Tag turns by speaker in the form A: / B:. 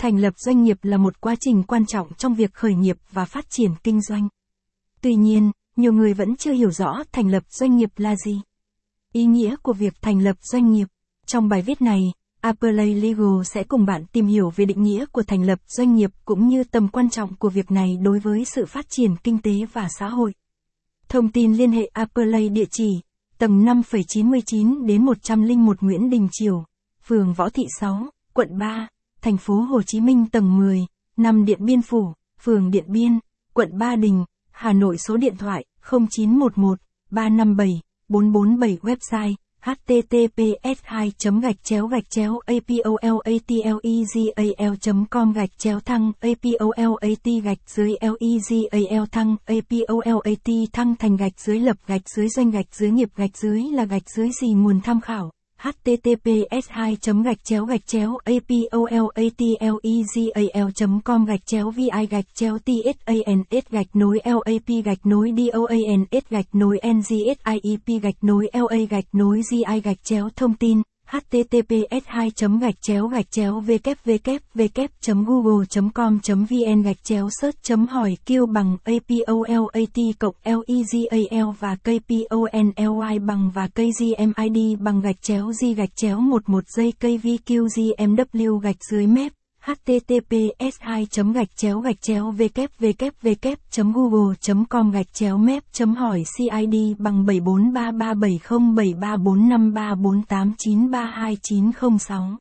A: Thành lập doanh nghiệp là một quá trình quan trọng trong việc khởi nghiệp và phát triển kinh doanh. Tuy nhiên, nhiều người vẫn chưa hiểu rõ thành lập doanh nghiệp là gì. Ý nghĩa của việc thành lập doanh nghiệp. Trong bài viết này, Appley Legal sẽ cùng bạn tìm hiểu về định nghĩa của thành lập doanh nghiệp cũng như tầm quan trọng của việc này đối với sự phát triển kinh tế và xã hội. Thông tin liên hệ Appley địa chỉ tầng 5,99 đến 101 Nguyễn Đình Triều, phường Võ Thị 6, quận 3, thành phố Hồ Chí Minh tầng 10, năm Điện Biên Phủ, phường Điện Biên, quận Ba Đình, Hà Nội số điện thoại 0911 357 447 website https 2 gạch chéo gạch chéo apolatlegal.com gạch chéo thăng apolat gạch dưới legal thăng apolat thăng thành gạch dưới lập gạch dưới doanh gạch dưới nghiệp gạch dưới là gạch dưới gì nguồn tham khảo https 2 gạch chéo gạch chéo apolatlegal com gạch chéo vi gạch chéo tsans gạch nối lap gạch nối doans gạch nối ngsiep gạch nối la gạch nối gi gạch chéo thông tin https 2 gạch chéo gạch chéo www google com vn gạch chéo search hỏi kêu bằng apolat cộng legal và kponly bằng và kgmid bằng gạch chéo g gạch chéo 11 giây cây gạch dưới mép https 2 gạch chéo gạch chéo www google com gạch chéo mép hỏi cid bằng 743370734534893290